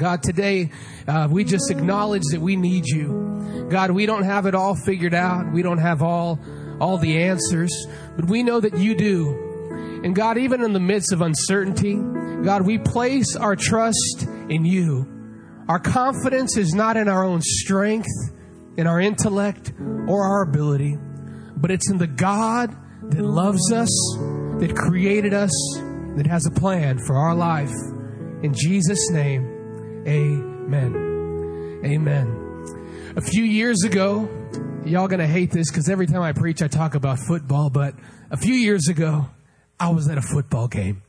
God, today uh, we just acknowledge that we need you. God, we don't have it all figured out. We don't have all all the answers, but we know that you do. And God, even in the midst of uncertainty, God, we place our trust in you. Our confidence is not in our own strength, in our intellect, or our ability, but it's in the God that loves us, that created us, that has a plan for our life. In Jesus' name, amen. Amen. A few years ago, y'all gonna hate this because every time I preach, I talk about football, but a few years ago, I was at a football game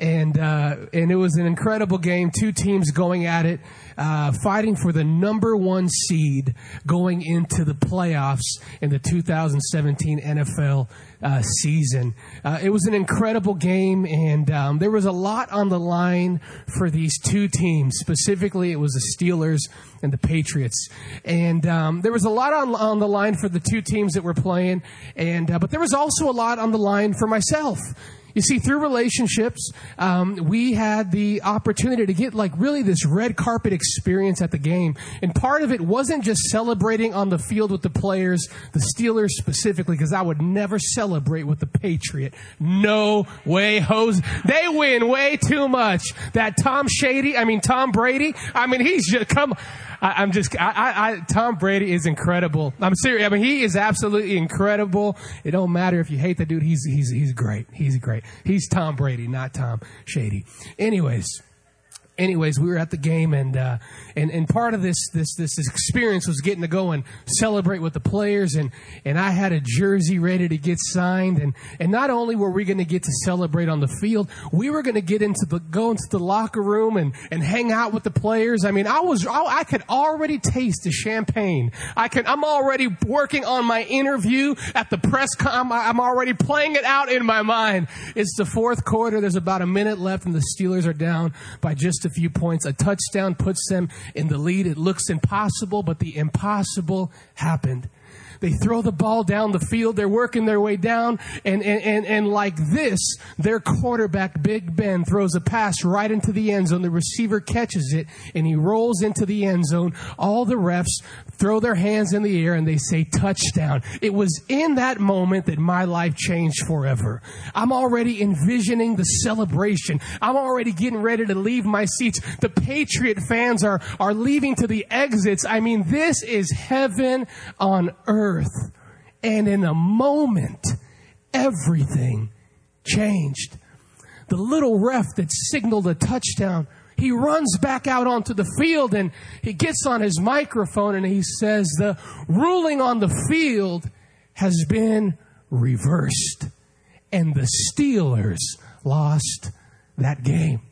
and uh, and it was an incredible game. Two teams going at it, uh, fighting for the number one seed going into the playoffs in the 2017 NFL uh, season. Uh, it was an incredible game, and um, there was a lot on the line for these two teams. Specifically, it was the Steelers and the Patriots, and um, there was a lot on, on the line for the two teams that were playing, and uh, but there was also a lot on the line for myself. You see, through relationships, um, we had the opportunity to get like really this red carpet experience at the game. And part of it wasn't just celebrating on the field with the players, the Steelers specifically, because I would never celebrate with the Patriot. No way, hose. They win way too much. That Tom Shady, I mean Tom Brady, I mean he's just come. I, am just, I, I, I, Tom Brady is incredible. I'm serious. I mean, he is absolutely incredible. It don't matter if you hate the dude. He's, he's, he's great. He's great. He's Tom Brady, not Tom Shady. Anyways anyways, we were at the game, and uh, and and part of this this this experience was getting to go and celebrate with the players, and and I had a jersey ready to get signed, and and not only were we going to get to celebrate on the field, we were going to get into the go into the locker room and and hang out with the players. I mean, I was I, I could already taste the champagne. I can I'm already working on my interview at the press. Com- I'm already playing it out in my mind. It's the fourth quarter. There's about a minute left, and the Steelers are down by just a a few points. A touchdown puts them in the lead. It looks impossible, but the impossible happened. They throw the ball down the field. They're working their way down. And, and, and, and like this, their quarterback, Big Ben, throws a pass right into the end zone. The receiver catches it and he rolls into the end zone. All the refs throw their hands in the air and they say touchdown. It was in that moment that my life changed forever. I'm already envisioning the celebration. I'm already getting ready to leave my seats. The Patriot fans are, are leaving to the exits. I mean, this is heaven on earth earth. And in a moment, everything changed. The little ref that signaled a touchdown, he runs back out onto the field and he gets on his microphone and he says, The ruling on the field has been reversed. And the Steelers lost that game.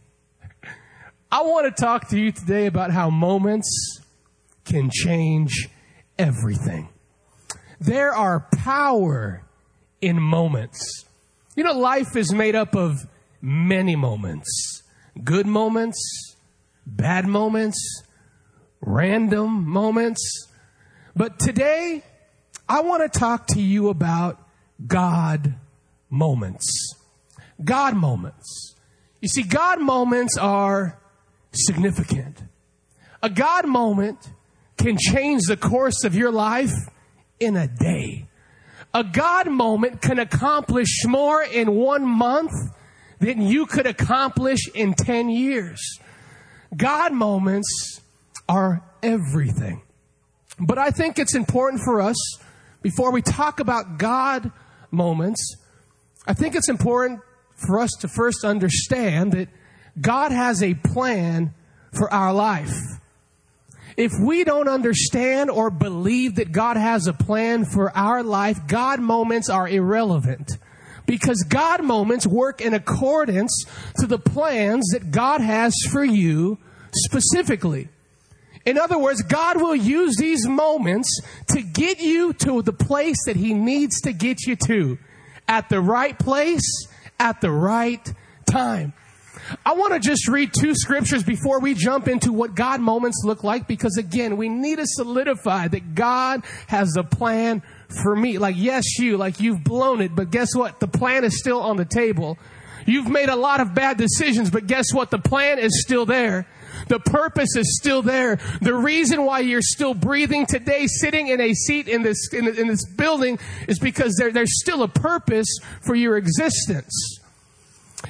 I want to talk to you today about how moments can change everything. There are power in moments. You know, life is made up of many moments. Good moments, bad moments, random moments. But today, I want to talk to you about God moments. God moments. You see, God moments are significant. A God moment can change the course of your life in a day. A God moment can accomplish more in one month than you could accomplish in 10 years. God moments are everything. But I think it's important for us, before we talk about God moments, I think it's important for us to first understand that God has a plan for our life. If we don't understand or believe that God has a plan for our life, God moments are irrelevant. Because God moments work in accordance to the plans that God has for you specifically. In other words, God will use these moments to get you to the place that He needs to get you to at the right place, at the right time. I want to just read two scriptures before we jump into what God moments look like because again, we need to solidify that God has a plan for me. Like, yes, you, like you've blown it, but guess what? The plan is still on the table. You've made a lot of bad decisions, but guess what? The plan is still there. The purpose is still there. The reason why you're still breathing today, sitting in a seat in this, in, in this building is because there, there's still a purpose for your existence.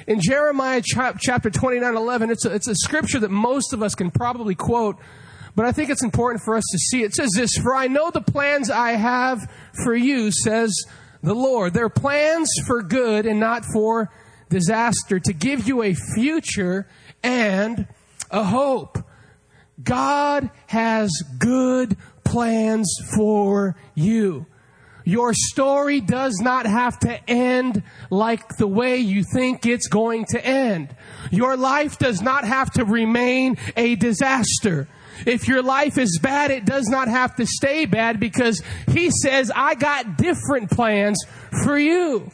In Jeremiah chapter 29, 11, it's a, it's a scripture that most of us can probably quote, but I think it's important for us to see. It says this, For I know the plans I have for you, says the Lord. They're plans for good and not for disaster, to give you a future and a hope. God has good plans for you. Your story does not have to end like the way you think it's going to end. Your life does not have to remain a disaster. If your life is bad, it does not have to stay bad because He says, I got different plans for you.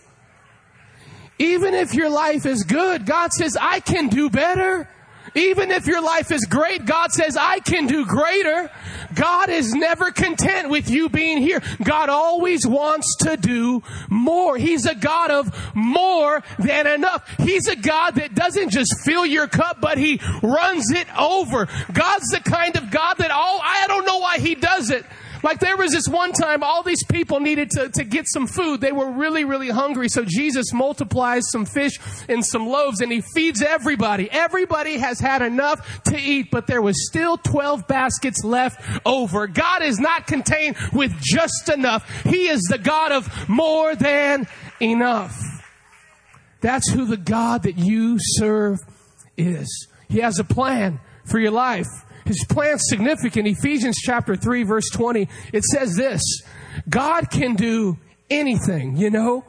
Even if your life is good, God says, I can do better. Even if your life is great, God says, I can do greater. God is never content with you being here. God always wants to do more. He's a God of more than enough. He's a God that doesn't just fill your cup, but He runs it over. God's the kind of God that all, I don't know why He does it. Like there was this one time all these people needed to, to get some food. They were really, really hungry. So Jesus multiplies some fish and some loaves and he feeds everybody. Everybody has had enough to eat, but there was still 12 baskets left over. God is not contained with just enough. He is the God of more than enough. That's who the God that you serve is. He has a plan for your life. His plan's significant. Ephesians chapter 3 verse 20, it says this, God can do anything, you know,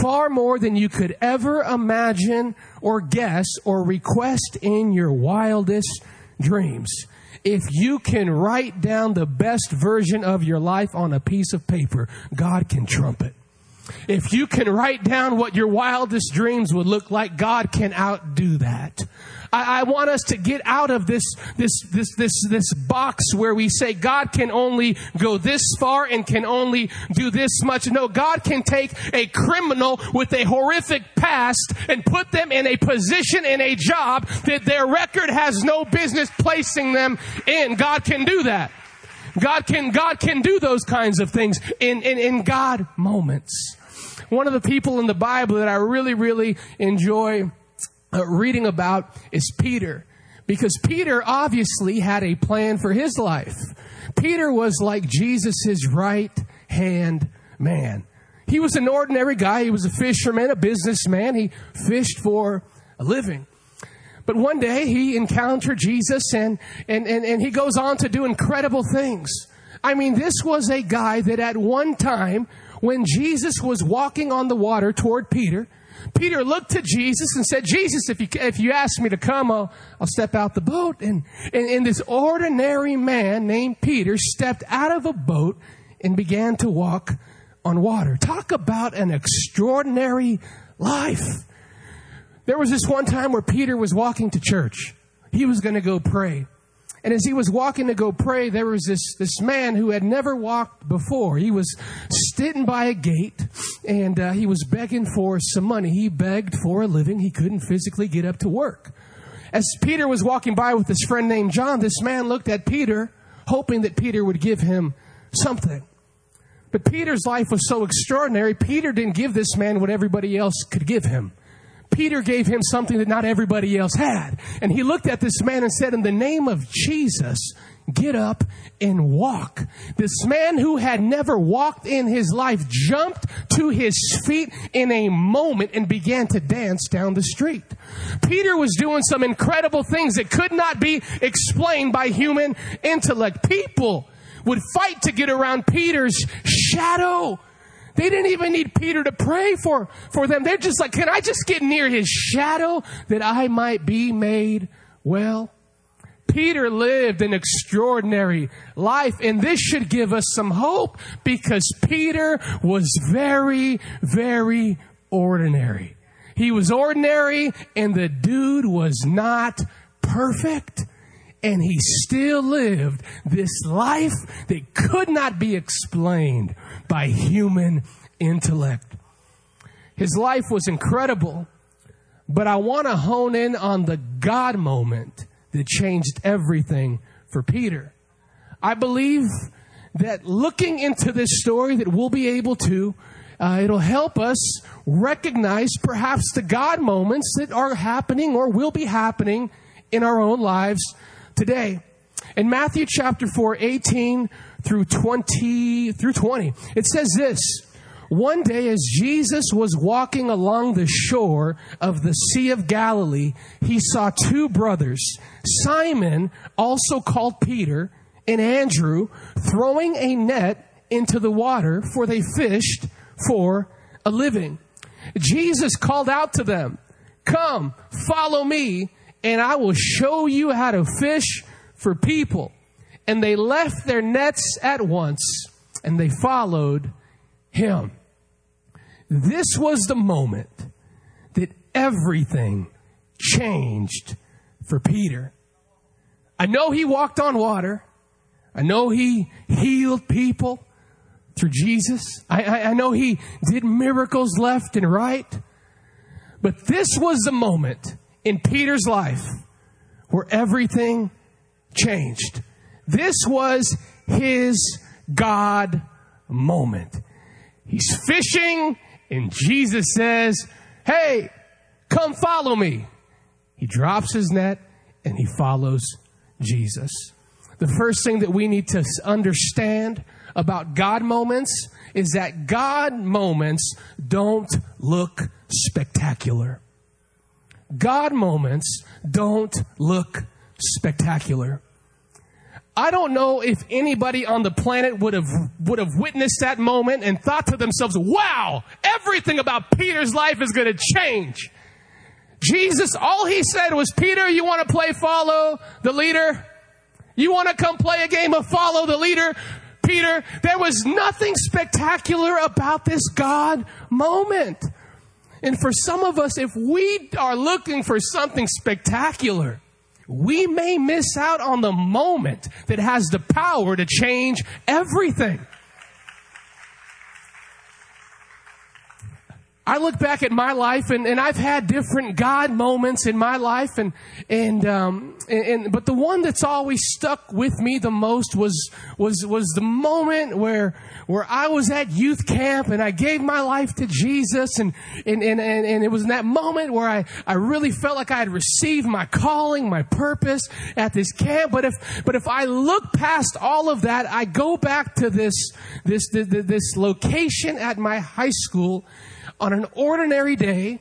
far more than you could ever imagine or guess or request in your wildest dreams. If you can write down the best version of your life on a piece of paper, God can trump it. If you can write down what your wildest dreams would look like, God can outdo that. I, I want us to get out of this, this, this, this, this box where we say God can only go this far and can only do this much. No, God can take a criminal with a horrific past and put them in a position in a job that their record has no business placing them in. God can do that. God can, God can do those kinds of things in, in, in God moments. One of the people in the Bible that I really, really enjoy uh, reading about is Peter. Because Peter obviously had a plan for his life. Peter was like Jesus' right hand man. He was an ordinary guy. He was a fisherman, a businessman. He fished for a living. But one day he encountered Jesus and, and, and, and he goes on to do incredible things. I mean, this was a guy that at one time, when Jesus was walking on the water toward Peter, Peter looked to Jesus and said, Jesus, if you, if you ask me to come, I'll, I'll step out the boat. And, and, and this ordinary man named Peter stepped out of a boat and began to walk on water. Talk about an extraordinary life. There was this one time where Peter was walking to church. He was going to go pray. And as he was walking to go pray, there was this, this man who had never walked before. He was sitting by a gate and uh, he was begging for some money. He begged for a living. He couldn't physically get up to work. As Peter was walking by with his friend named John, this man looked at Peter, hoping that Peter would give him something. But Peter's life was so extraordinary, Peter didn't give this man what everybody else could give him. Peter gave him something that not everybody else had. And he looked at this man and said, in the name of Jesus, get up and walk. This man who had never walked in his life jumped to his feet in a moment and began to dance down the street. Peter was doing some incredible things that could not be explained by human intellect. People would fight to get around Peter's shadow. They didn't even need Peter to pray for, for them. They're just like, can I just get near his shadow that I might be made well? Peter lived an extraordinary life and this should give us some hope because Peter was very, very ordinary. He was ordinary and the dude was not perfect and he still lived this life that could not be explained by human intellect. His life was incredible, but I want to hone in on the God moment that changed everything for Peter. I believe that looking into this story that we'll be able to uh, it'll help us recognize perhaps the God moments that are happening or will be happening in our own lives today. In Matthew chapter 4, 18 through 20, through 20, it says this. One day as Jesus was walking along the shore of the Sea of Galilee, he saw two brothers, Simon, also called Peter, and Andrew, throwing a net into the water, for they fished for a living. Jesus called out to them, Come, follow me, and I will show you how to fish for people. And they left their nets at once and they followed him. This was the moment that everything changed for Peter. I know he walked on water. I know he healed people through Jesus. I, I, I know he did miracles left and right. But this was the moment in Peter's life where everything changed. This was his God moment. He's fishing and Jesus says, Hey, come follow me. He drops his net and he follows Jesus. The first thing that we need to understand about God moments is that God moments don't look spectacular. God moments don't look spectacular. I don't know if anybody on the planet would have, would have witnessed that moment and thought to themselves, wow, everything about Peter's life is going to change. Jesus, all he said was, Peter, you want to play follow the leader? You want to come play a game of follow the leader? Peter, there was nothing spectacular about this God moment. And for some of us, if we are looking for something spectacular, we may miss out on the moment that has the power to change everything. I look back at my life and, and I've had different God moments in my life and, and, um, and, and, but the one that's always stuck with me the most was, was, was the moment where, where I was at youth camp and I gave my life to Jesus and, and, and, and, and it was in that moment where I, I really felt like I had received my calling, my purpose at this camp. But if, but if I look past all of that, I go back to this, this, this, this location at my high school on an ordinary day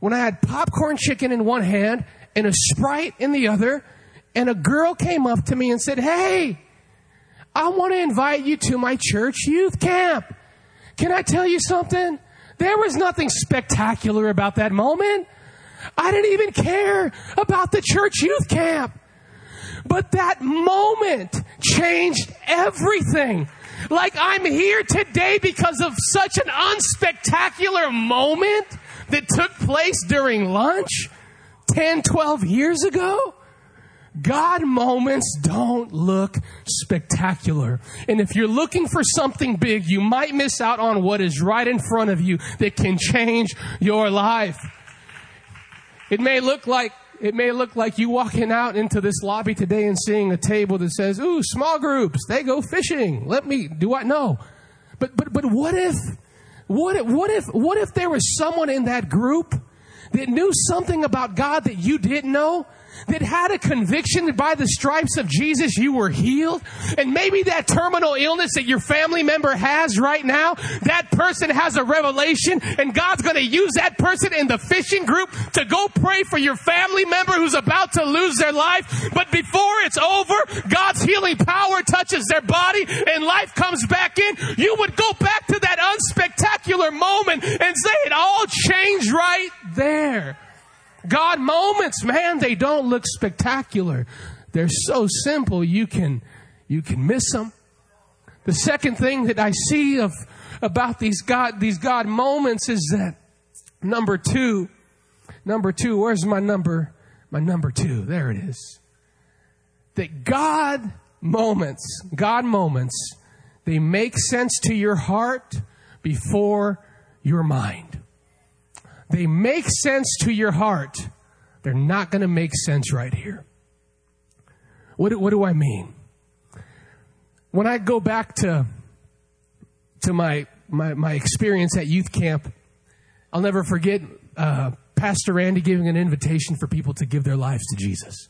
when I had popcorn chicken in one hand and a Sprite in the other, and a girl came up to me and said, Hey, I want to invite you to my church youth camp. Can I tell you something? There was nothing spectacular about that moment. I didn't even care about the church youth camp. But that moment changed everything. Like I'm here today because of such an unspectacular moment that took place during lunch 10, 12 years ago. God moments don't look spectacular. And if you're looking for something big, you might miss out on what is right in front of you that can change your life. It may look like it may look like you walking out into this lobby today and seeing a table that says, "Ooh, small groups, they go fishing." Let me do I know? But but but what if what if what if what if there was someone in that group that knew something about God that you didn't know? That had a conviction that by the stripes of Jesus you were healed. And maybe that terminal illness that your family member has right now, that person has a revelation and God's going to use that person in the fishing group to go pray for your family member who's about to lose their life. But before it's over, God's healing power touches their body and life comes back in. You would go back to that unspectacular moment and say it all changed right there. God moments, man, they don't look spectacular. They're so simple you can you can miss them. The second thing that I see of about these God these God moments is that number 2 number 2 where's my number my number 2 there it is that God moments God moments they make sense to your heart before your mind they make sense to your heart. They're not going to make sense right here. What, what do I mean? When I go back to, to my, my, my experience at youth camp, I'll never forget uh, Pastor Randy giving an invitation for people to give their lives to Jesus.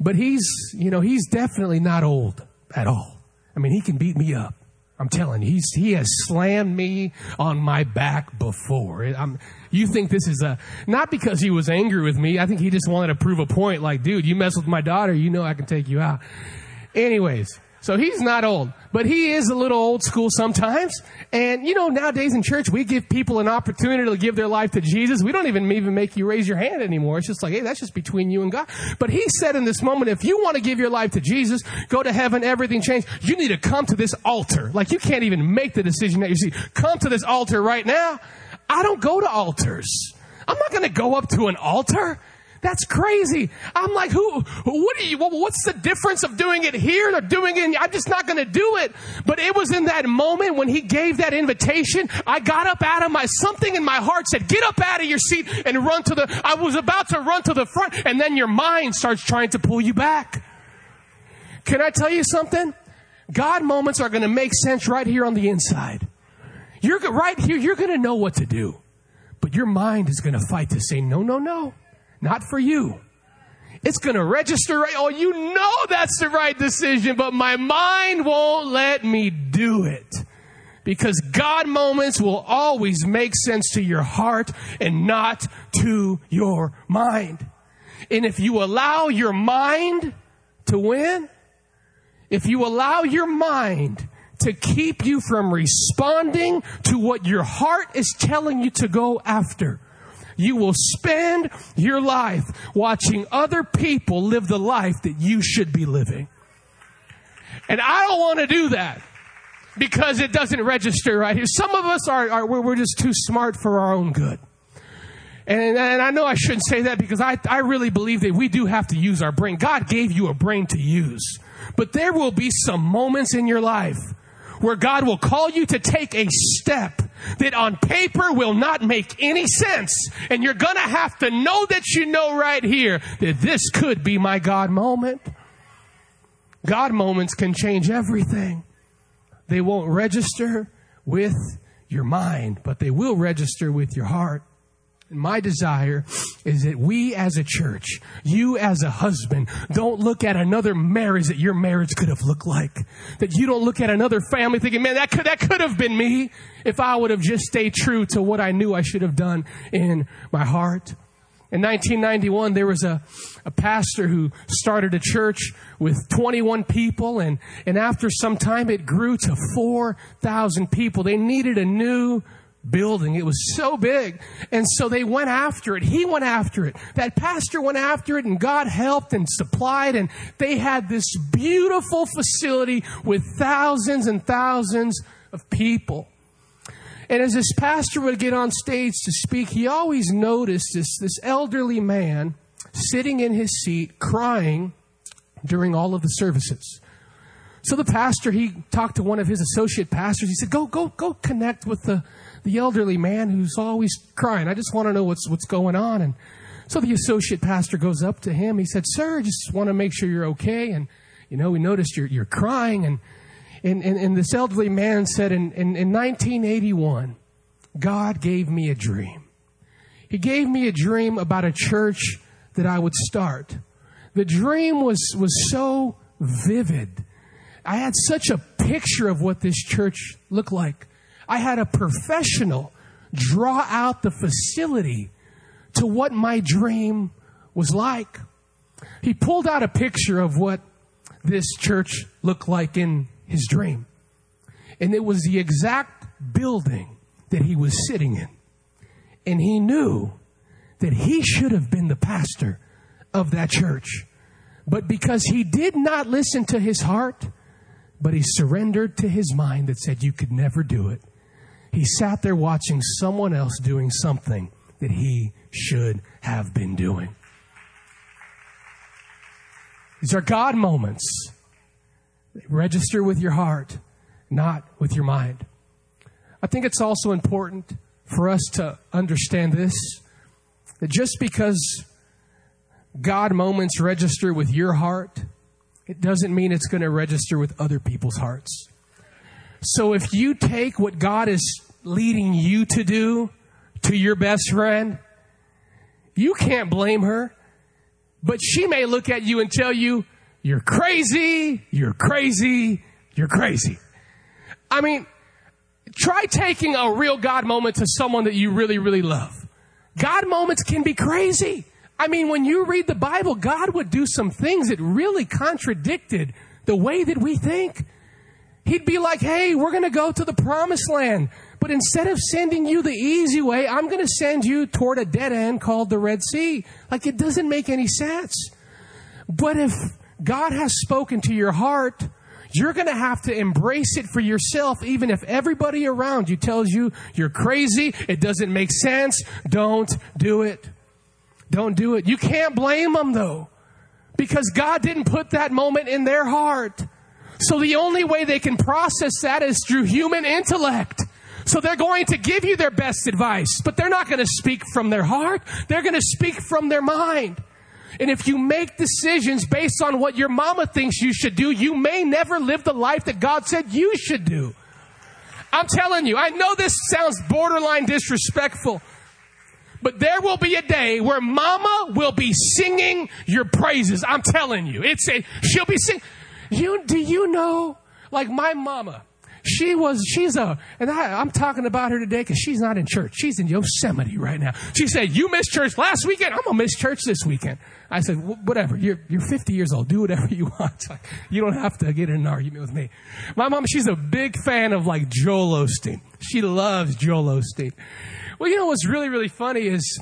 But he's, you know, he's definitely not old at all. I mean, he can beat me up. I'm telling you, he's, he has slammed me on my back before. I'm, you think this is a, not because he was angry with me. I think he just wanted to prove a point like, dude, you mess with my daughter, you know I can take you out. Anyways, so he's not old, but he is a little old school sometimes. And you know, nowadays in church, we give people an opportunity to give their life to Jesus. We don't even even make you raise your hand anymore. It's just like, hey, that's just between you and God. But he said in this moment, if you want to give your life to Jesus, go to heaven, everything changed. You need to come to this altar. Like you can't even make the decision that you see. Come to this altar right now. I don't go to altars. I'm not going to go up to an altar. That's crazy. I'm like, who, what do you, what's the difference of doing it here or doing it? I'm just not going to do it. But it was in that moment when he gave that invitation, I got up out of my, something in my heart said, get up out of your seat and run to the, I was about to run to the front and then your mind starts trying to pull you back. Can I tell you something? God moments are going to make sense right here on the inside. You're right here, you're going to know what to do. But your mind is going to fight to say, no, no, no. Not for you. It's going to register right. Oh, you know that's the right decision, but my mind won't let me do it. Because God moments will always make sense to your heart and not to your mind. And if you allow your mind to win, if you allow your mind to keep you from responding to what your heart is telling you to go after, you will spend your life watching other people live the life that you should be living. And I don't want to do that because it doesn't register right here. Some of us are, are we're just too smart for our own good. And, and I know I shouldn't say that because I, I really believe that we do have to use our brain. God gave you a brain to use. But there will be some moments in your life where God will call you to take a step that on paper will not make any sense. And you're going to have to know that you know right here that this could be my God moment. God moments can change everything. They won't register with your mind, but they will register with your heart. My desire is that we as a church, you as a husband, don't look at another marriage that your marriage could have looked like. That you don't look at another family thinking, man, that could, that could have been me if I would have just stayed true to what I knew I should have done in my heart. In 1991, there was a, a pastor who started a church with 21 people, and, and after some time, it grew to 4,000 people. They needed a new building. It was so big. And so they went after it. He went after it. That pastor went after it and God helped and supplied and they had this beautiful facility with thousands and thousands of people. And as this pastor would get on stage to speak, he always noticed this, this elderly man sitting in his seat crying during all of the services. So the pastor, he talked to one of his associate pastors. He said, go, go, go connect with the, the elderly man who's always crying. I just want to know what's, what's going on. And so the associate pastor goes up to him. He said, Sir, I just want to make sure you're okay. And, you know, we noticed you're, you're crying. And, and, and, and this elderly man said, in, in, in 1981, God gave me a dream. He gave me a dream about a church that I would start. The dream was, was so vivid. I had such a picture of what this church looked like. I had a professional draw out the facility to what my dream was like. He pulled out a picture of what this church looked like in his dream. And it was the exact building that he was sitting in. And he knew that he should have been the pastor of that church. But because he did not listen to his heart, but he surrendered to his mind that said you could never do it, he sat there watching someone else doing something that he should have been doing. These are God moments. They register with your heart, not with your mind. I think it's also important for us to understand this that just because God moments register with your heart it doesn't mean it's going to register with other people's hearts. So if you take what God is leading you to do to your best friend, you can't blame her. But she may look at you and tell you, you're crazy, you're crazy, you're crazy. I mean, try taking a real God moment to someone that you really, really love. God moments can be crazy. I mean, when you read the Bible, God would do some things that really contradicted the way that we think. He'd be like, hey, we're going to go to the promised land. But instead of sending you the easy way, I'm going to send you toward a dead end called the Red Sea. Like it doesn't make any sense. But if God has spoken to your heart, you're going to have to embrace it for yourself, even if everybody around you tells you you're crazy, it doesn't make sense. Don't do it. Don't do it. You can't blame them though, because God didn't put that moment in their heart. So the only way they can process that is through human intellect. So they're going to give you their best advice, but they're not going to speak from their heart. They're going to speak from their mind. And if you make decisions based on what your mama thinks you should do, you may never live the life that God said you should do. I'm telling you, I know this sounds borderline disrespectful, but there will be a day where mama will be singing your praises. I'm telling you. It's a, she'll be singing. You, do you know, like my mama, she was, she's a, and I, am talking about her today because she's not in church. She's in Yosemite right now. She said, you missed church last weekend. I'm going to miss church this weekend. I said, whatever. You're, you're 50 years old. Do whatever you want. you don't have to get in an argument with me. My mom, she's a big fan of like Joel Osteen. She loves Joel Osteen. Well, you know what's really, really funny is,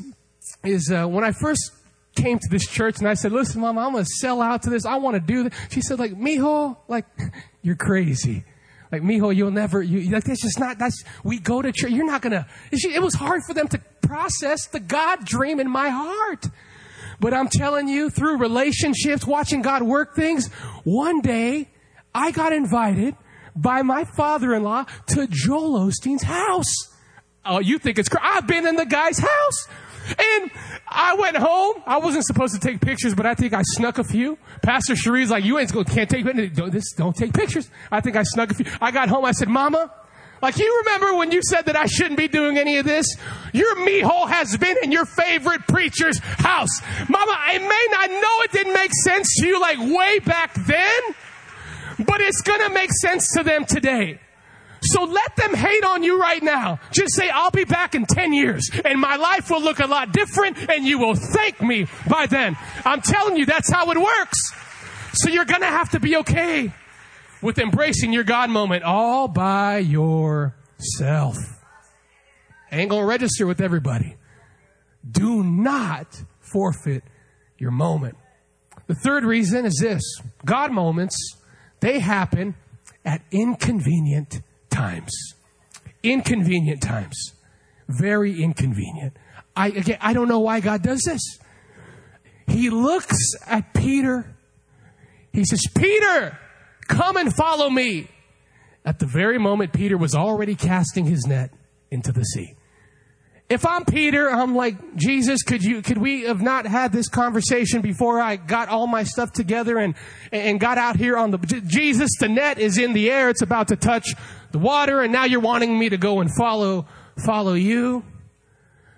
is, uh, when I first came to this church and I said, listen, mom, I'm going to sell out to this. I want to do this. She said, like, mijo, like, you're crazy. Like, mijo, you'll never, you, like, that's just not, that's, we go to church. You're not going to, it was hard for them to process the God dream in my heart. But I'm telling you, through relationships, watching God work things, one day I got invited by my father-in-law to Joel Osteen's house. Oh, you think it's crazy? I've been in the guy's house. And I went home. I wasn't supposed to take pictures, but I think I snuck a few. Pastor Cherie's like, you ain't going can't take don't, this, don't take pictures. I think I snuck a few. I got home. I said, Mama, like you remember when you said that I shouldn't be doing any of this? Your hole has been in your favorite preacher's house. Mama, I may not know it didn't make sense to you like way back then, but it's gonna make sense to them today. So let them hate on you right now. Just say, I'll be back in 10 years and my life will look a lot different and you will thank me by then. I'm telling you, that's how it works. So you're gonna have to be okay with embracing your God moment all by yourself. Ain't gonna register with everybody. Do not forfeit your moment. The third reason is this God moments, they happen at inconvenient times. Inconvenient times. Very inconvenient. I, again, I don't know why God does this. He looks at Peter. He says, Peter, come and follow me. At the very moment, Peter was already casting his net into the sea. If I'm Peter, I'm like, Jesus, could you, could we have not had this conversation before I got all my stuff together and, and got out here on the, Jesus, the net is in the air. It's about to touch the water and now you're wanting me to go and follow, follow you.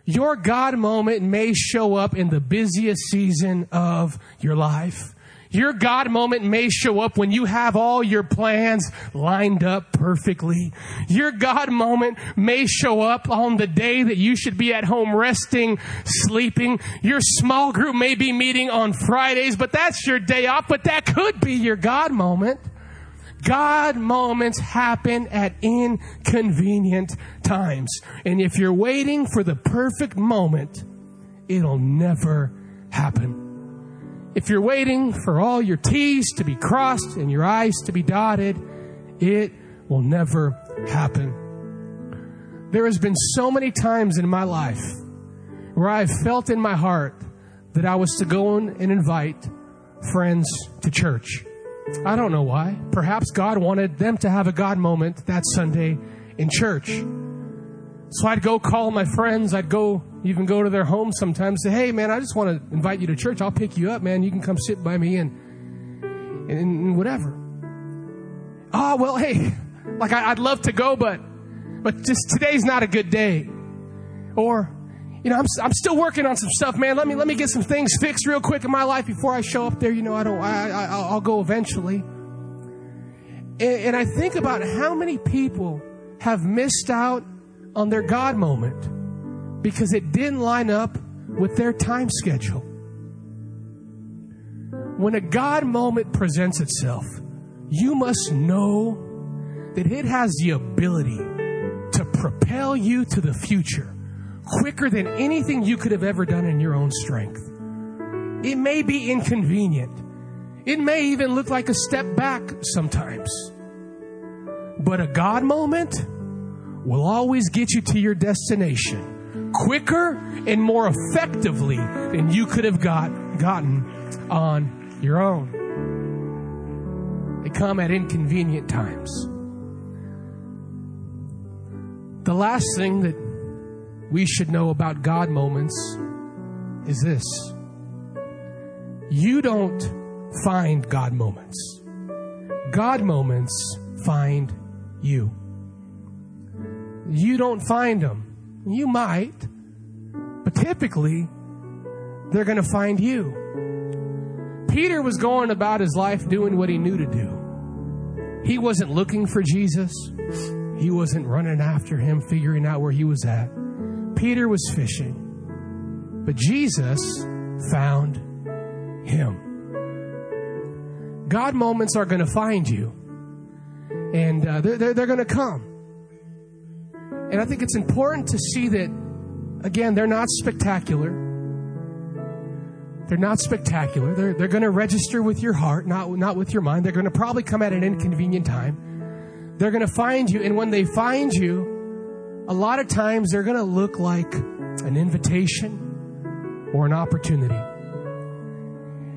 Your God moment may show up in the busiest season of your life. Your God moment may show up when you have all your plans lined up perfectly. Your God moment may show up on the day that you should be at home resting, sleeping. Your small group may be meeting on Fridays, but that's your day off, but that could be your God moment. God moments happen at inconvenient times. And if you're waiting for the perfect moment, it'll never happen. If you're waiting for all your T's to be crossed and your I's to be dotted, it will never happen. There has been so many times in my life where I've felt in my heart that I was to go and invite friends to church. I don't know why. Perhaps God wanted them to have a God moment that Sunday in church. So I'd go call my friends. I'd go even go to their home sometimes. Say, hey man, I just want to invite you to church. I'll pick you up, man. You can come sit by me and and whatever. Oh, well, hey, like I, would love to go, but, but just today's not a good day. Or, you know, I'm, I'm still working on some stuff, man. Let me, let me get some things fixed real quick in my life before I show up there. You know, I don't, I, I, I'll go eventually. And, and I think about how many people have missed out on their God moment because it didn't line up with their time schedule. When a God moment presents itself, you must know that it has the ability to propel you to the future quicker than anything you could have ever done in your own strength. It may be inconvenient. It may even look like a step back sometimes. But a God moment will always get you to your destination quicker and more effectively than you could have got, gotten on your own. They come at inconvenient times. The last thing that we should know about God moments is this you don't find God moments, God moments find you. You don't find them. You might, but typically, they're going to find you. Peter was going about his life doing what he knew to do. He wasn't looking for Jesus. He wasn't running after him, figuring out where he was at. Peter was fishing, but Jesus found him. God moments are going to find you, and uh, they're, they're, they're going to come. And I think it's important to see that, again, they're not spectacular. They're not spectacular. They're, they're going to register with your heart, not, not with your mind. They're going to probably come at an inconvenient time. They're going to find you. And when they find you, a lot of times they're going to look like an invitation or an opportunity.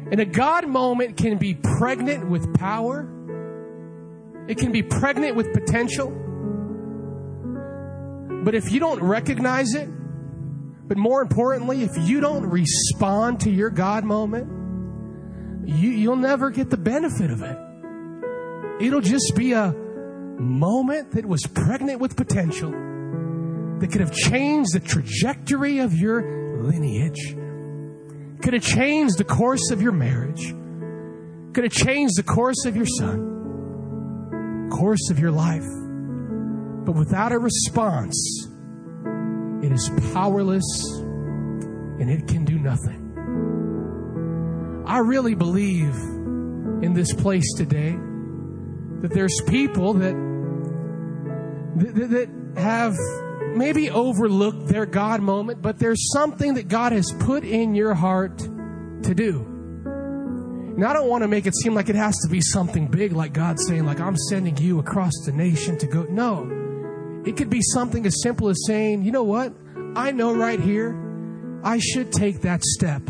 And a God moment can be pregnant with power. It can be pregnant with potential. But if you don't recognize it, but more importantly, if you don't respond to your God moment, you, you'll never get the benefit of it. It'll just be a moment that was pregnant with potential that could have changed the trajectory of your lineage, could have changed the course of your marriage, could have changed the course of your son, course of your life. But without a response, it is powerless and it can do nothing. I really believe in this place today that there's people that, that, that have maybe overlooked their God moment, but there's something that God has put in your heart to do. And I don't want to make it seem like it has to be something big, like God saying, like, I'm sending you across the nation to go. No. It could be something as simple as saying, you know what? I know right here, I should take that step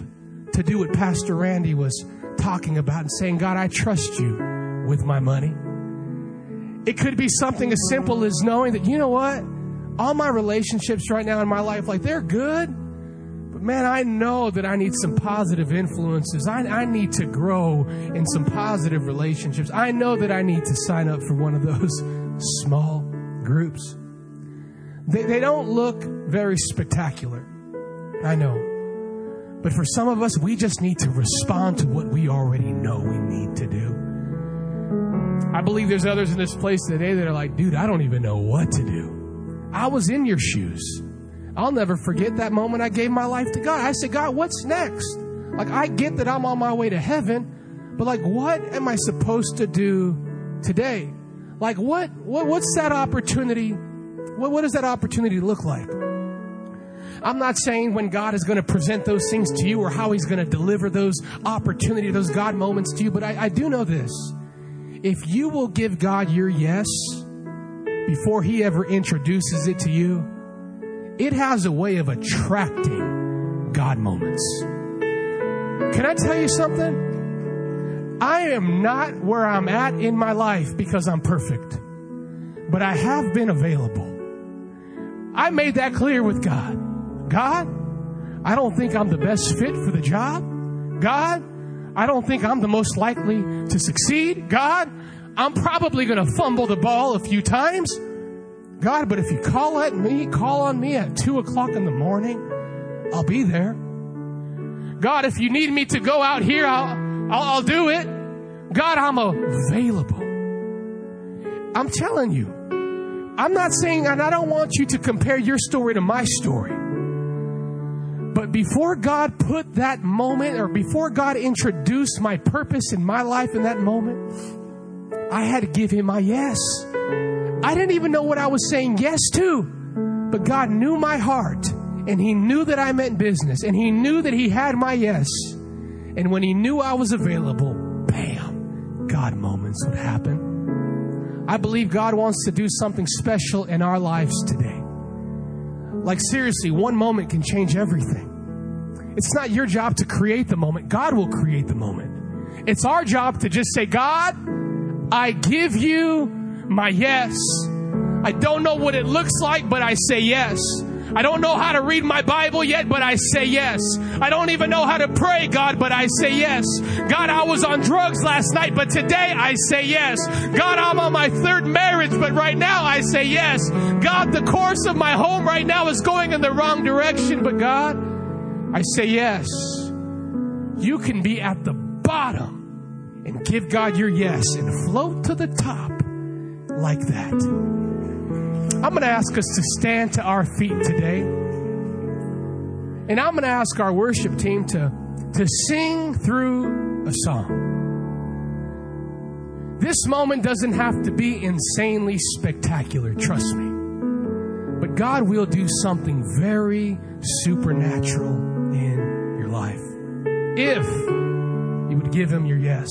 to do what Pastor Randy was talking about and saying, God, I trust you with my money. It could be something as simple as knowing that, you know what? All my relationships right now in my life, like they're good, but man, I know that I need some positive influences. I, I need to grow in some positive relationships. I know that I need to sign up for one of those small groups. They, they don't look very spectacular. I know. But for some of us, we just need to respond to what we already know we need to do. I believe there's others in this place today that are like, dude, I don't even know what to do. I was in your shoes. I'll never forget that moment I gave my life to God. I said, God, what's next? Like, I get that I'm on my way to heaven, but like, what am I supposed to do today? Like, what, what what's that opportunity what, what does that opportunity look like? I'm not saying when God is going to present those things to you or how He's going to deliver those opportunities, those God moments to you, but I, I do know this. If you will give God your yes before He ever introduces it to you, it has a way of attracting God moments. Can I tell you something? I am not where I'm at in my life because I'm perfect, but I have been available. I made that clear with God. God, I don't think I'm the best fit for the job. God, I don't think I'm the most likely to succeed. God, I'm probably going to fumble the ball a few times. God, but if you call at me, call on me at two o'clock in the morning, I'll be there. God, if you need me to go out here, I'll, I'll, I'll do it. God, I'm available. I'm telling you, I'm not saying, and I don't want you to compare your story to my story. But before God put that moment, or before God introduced my purpose in my life in that moment, I had to give Him my yes. I didn't even know what I was saying yes to, but God knew my heart, and He knew that I meant business, and He knew that He had my yes. And when He knew I was available, bam, God moments would happen. I believe God wants to do something special in our lives today. Like, seriously, one moment can change everything. It's not your job to create the moment, God will create the moment. It's our job to just say, God, I give you my yes. I don't know what it looks like, but I say yes. I don't know how to read my Bible yet, but I say yes. I don't even know how to pray, God, but I say yes. God, I was on drugs last night, but today I say yes. God, I'm on my third marriage, but right now I say yes. God, the course of my home right now is going in the wrong direction, but God, I say yes. You can be at the bottom and give God your yes and float to the top like that. I'm going to ask us to stand to our feet today. And I'm going to ask our worship team to, to sing through a song. This moment doesn't have to be insanely spectacular, trust me. But God will do something very supernatural in your life. If you would give Him your yes.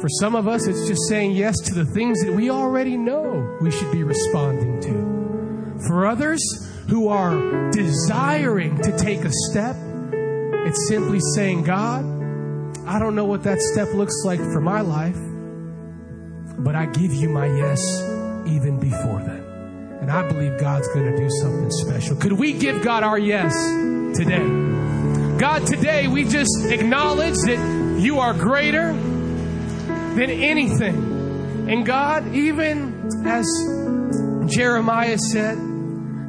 For some of us, it's just saying yes to the things that we already know we should be responding to. For others who are desiring to take a step, it's simply saying, God, I don't know what that step looks like for my life, but I give you my yes even before then. And I believe God's going to do something special. Could we give God our yes today? God, today we just acknowledge that you are greater than anything. And God, even as Jeremiah said,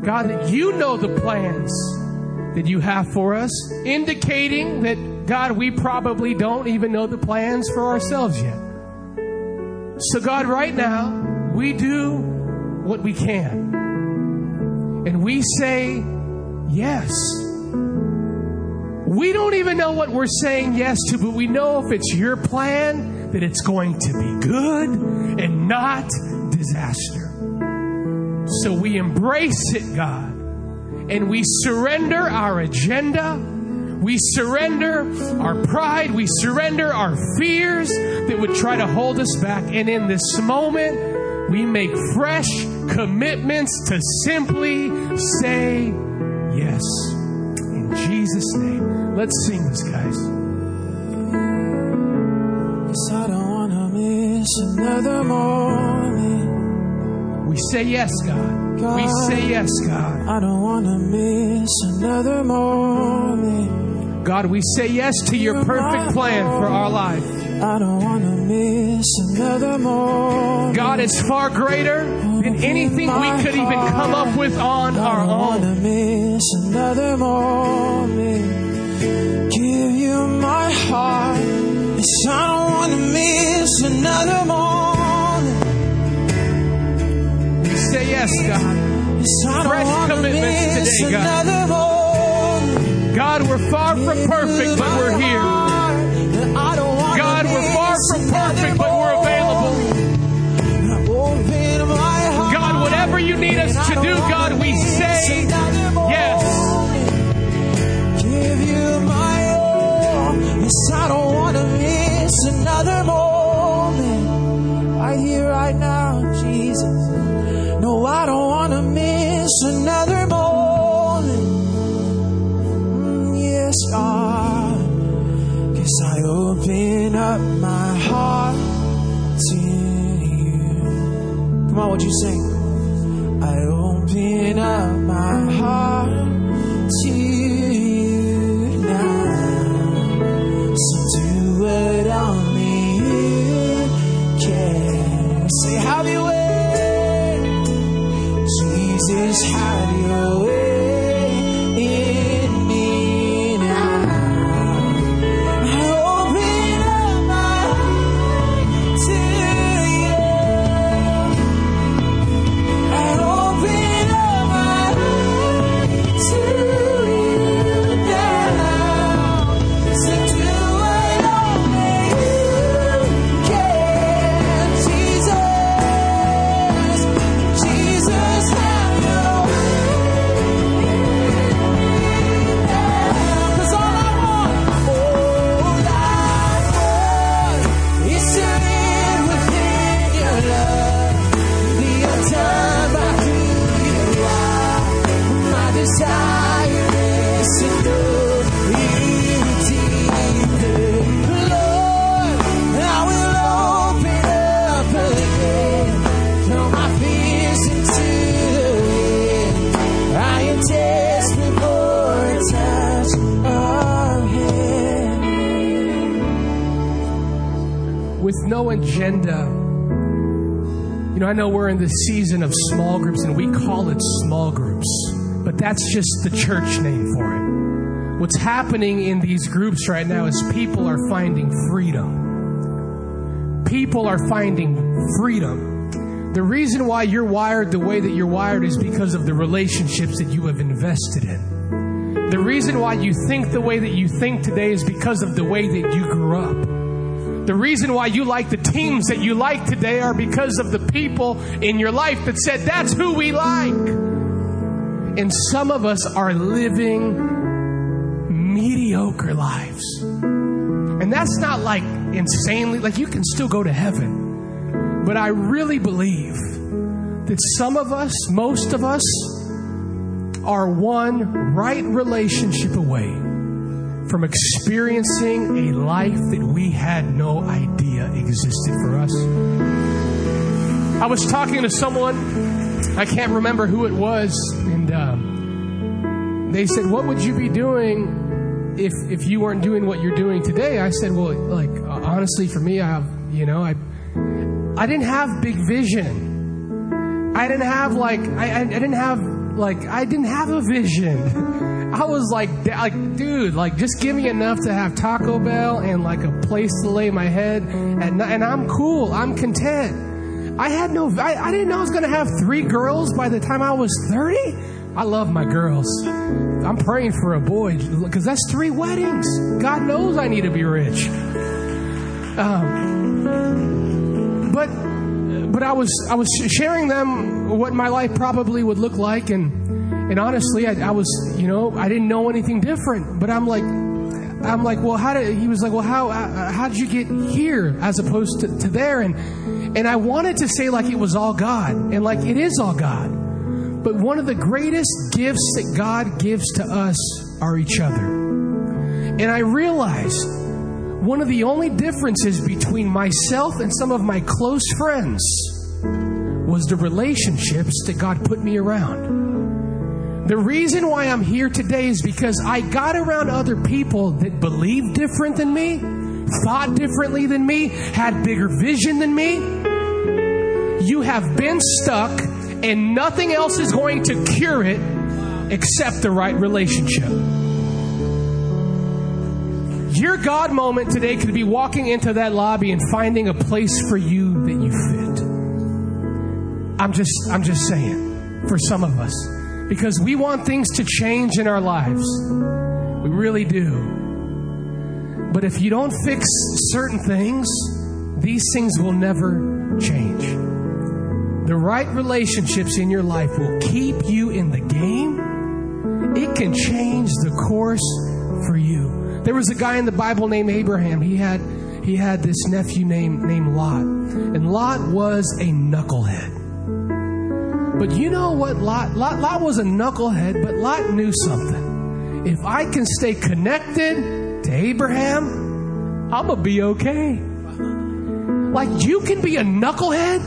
God, that you know the plans that you have for us, indicating that, God, we probably don't even know the plans for ourselves yet. So, God, right now, we do what we can. And we say yes. We don't even know what we're saying yes to, but we know if it's your plan, that it's going to be good and not disaster. So we embrace it, God, and we surrender our agenda. We surrender our pride. We surrender our fears that would try to hold us back. And in this moment, we make fresh commitments to simply say yes. In Jesus' name. Let's sing this, guys. Miss another moment. We say yes, God. We say yes, God. I don't wanna miss another moment. God, we say yes to your perfect plan for our life. I don't wanna miss another moment. God is far greater than anything we could even come up with on I our don't wanna own. miss another moment. Give you my heart. Yes, I don't wanna miss another moment. We say yes, God. Yes, I don't Fresh commitments today, God. God, we're far from perfect, but we're here. God, we're far from perfect, but we're available. God, whatever you need us to do, God, we say you sing? In the season of small groups and we call it small groups, but that's just the church name for it. What's happening in these groups right now is people are finding freedom. People are finding freedom. The reason why you're wired the way that you're wired is because of the relationships that you have invested in. The reason why you think the way that you think today is because of the way that you grew up. The reason why you like the teams that you like today are because of the people in your life that said, that's who we like. And some of us are living mediocre lives. And that's not like insanely, like you can still go to heaven. But I really believe that some of us, most of us, are one right relationship away from experiencing a life that we had no idea existed for us. I was talking to someone, I can't remember who it was, and um, they said, What would you be doing if, if you weren't doing what you're doing today? I said, Well, like, uh, honestly, for me, I have, you know, I, I didn't have big vision. I didn't have, like, I, I didn't have, like, I didn't have a vision. I was like, like, dude, like, just give me enough to have Taco Bell and like a place to lay my head, and and I'm cool. I'm content. I had no, I, I didn't know I was gonna have three girls by the time I was thirty. I love my girls. I'm praying for a boy because that's three weddings. God knows I need to be rich. Um, but but I was I was sharing them what my life probably would look like and and honestly I, I was you know I didn't know anything different but I'm like I'm like well how did he was like well how uh, how did you get here as opposed to, to there? And and I wanted to say like it was all God and like it is all God. But one of the greatest gifts that God gives to us are each other. And I realized one of the only differences between myself and some of my close friends was the relationships that God put me around. The reason why I'm here today is because I got around other people that believed different than me, thought differently than me, had bigger vision than me. You have been stuck, and nothing else is going to cure it except the right relationship. Your God moment today could be walking into that lobby and finding a place for you that you fit. I'm just I'm just saying for some of us because we want things to change in our lives. We really do. But if you don't fix certain things, these things will never change. The right relationships in your life will keep you in the game. It can change the course for you. There was a guy in the Bible named Abraham. He had he had this nephew named named Lot. And Lot was a knucklehead. But you know what Lot Lot Lot was a knucklehead, but Lot knew something. If I can stay connected to Abraham, I'm gonna be okay. Like you can be a knucklehead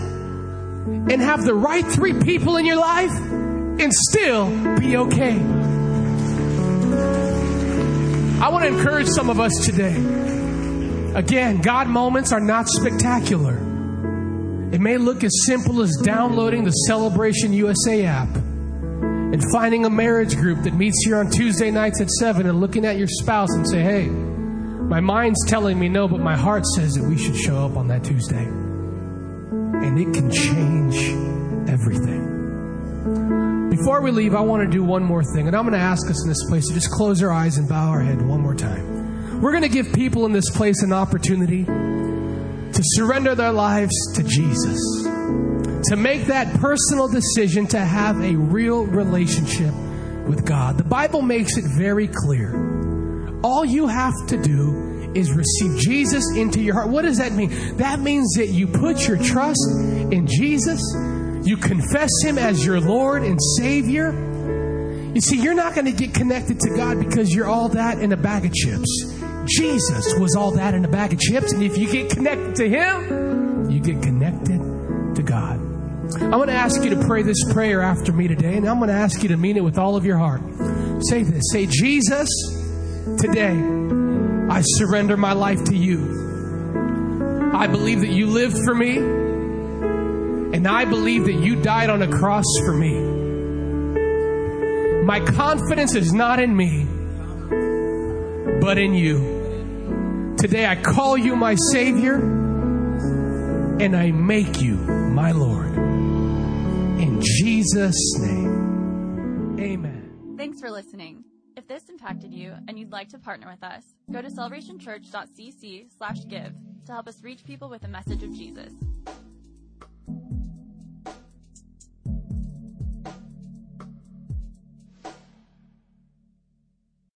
and have the right three people in your life and still be okay. I want to encourage some of us today. Again, God moments are not spectacular. It may look as simple as downloading the Celebration USA app and finding a marriage group that meets here on Tuesday nights at 7 and looking at your spouse and say, hey, my mind's telling me no, but my heart says that we should show up on that Tuesday. And it can change everything. Before we leave, I want to do one more thing, and I'm going to ask us in this place to just close our eyes and bow our head one more time. We're going to give people in this place an opportunity to surrender their lives to Jesus to make that personal decision to have a real relationship with God. The Bible makes it very clear. All you have to do is receive Jesus into your heart. What does that mean? That means that you put your trust in Jesus, you confess Him as your Lord and Savior. You see, you're not going to get connected to God because you're all that in a bag of chips. Jesus was all that in a bag of chips, and if you get connected to Him, you get connected to God. I'm going to ask you to pray this prayer after me today, and I'm going to ask you to mean it with all of your heart. Say this Say, Jesus, today I surrender my life to you. I believe that you lived for me, and I believe that you died on a cross for me. My confidence is not in me, but in you. Today I call you my Savior, and I make you my Lord. In Jesus' name, amen. Thanks for listening. If this impacted you and you'd like to partner with us, go to celebrationchurch.cc slash give to help us reach people with the message of Jesus.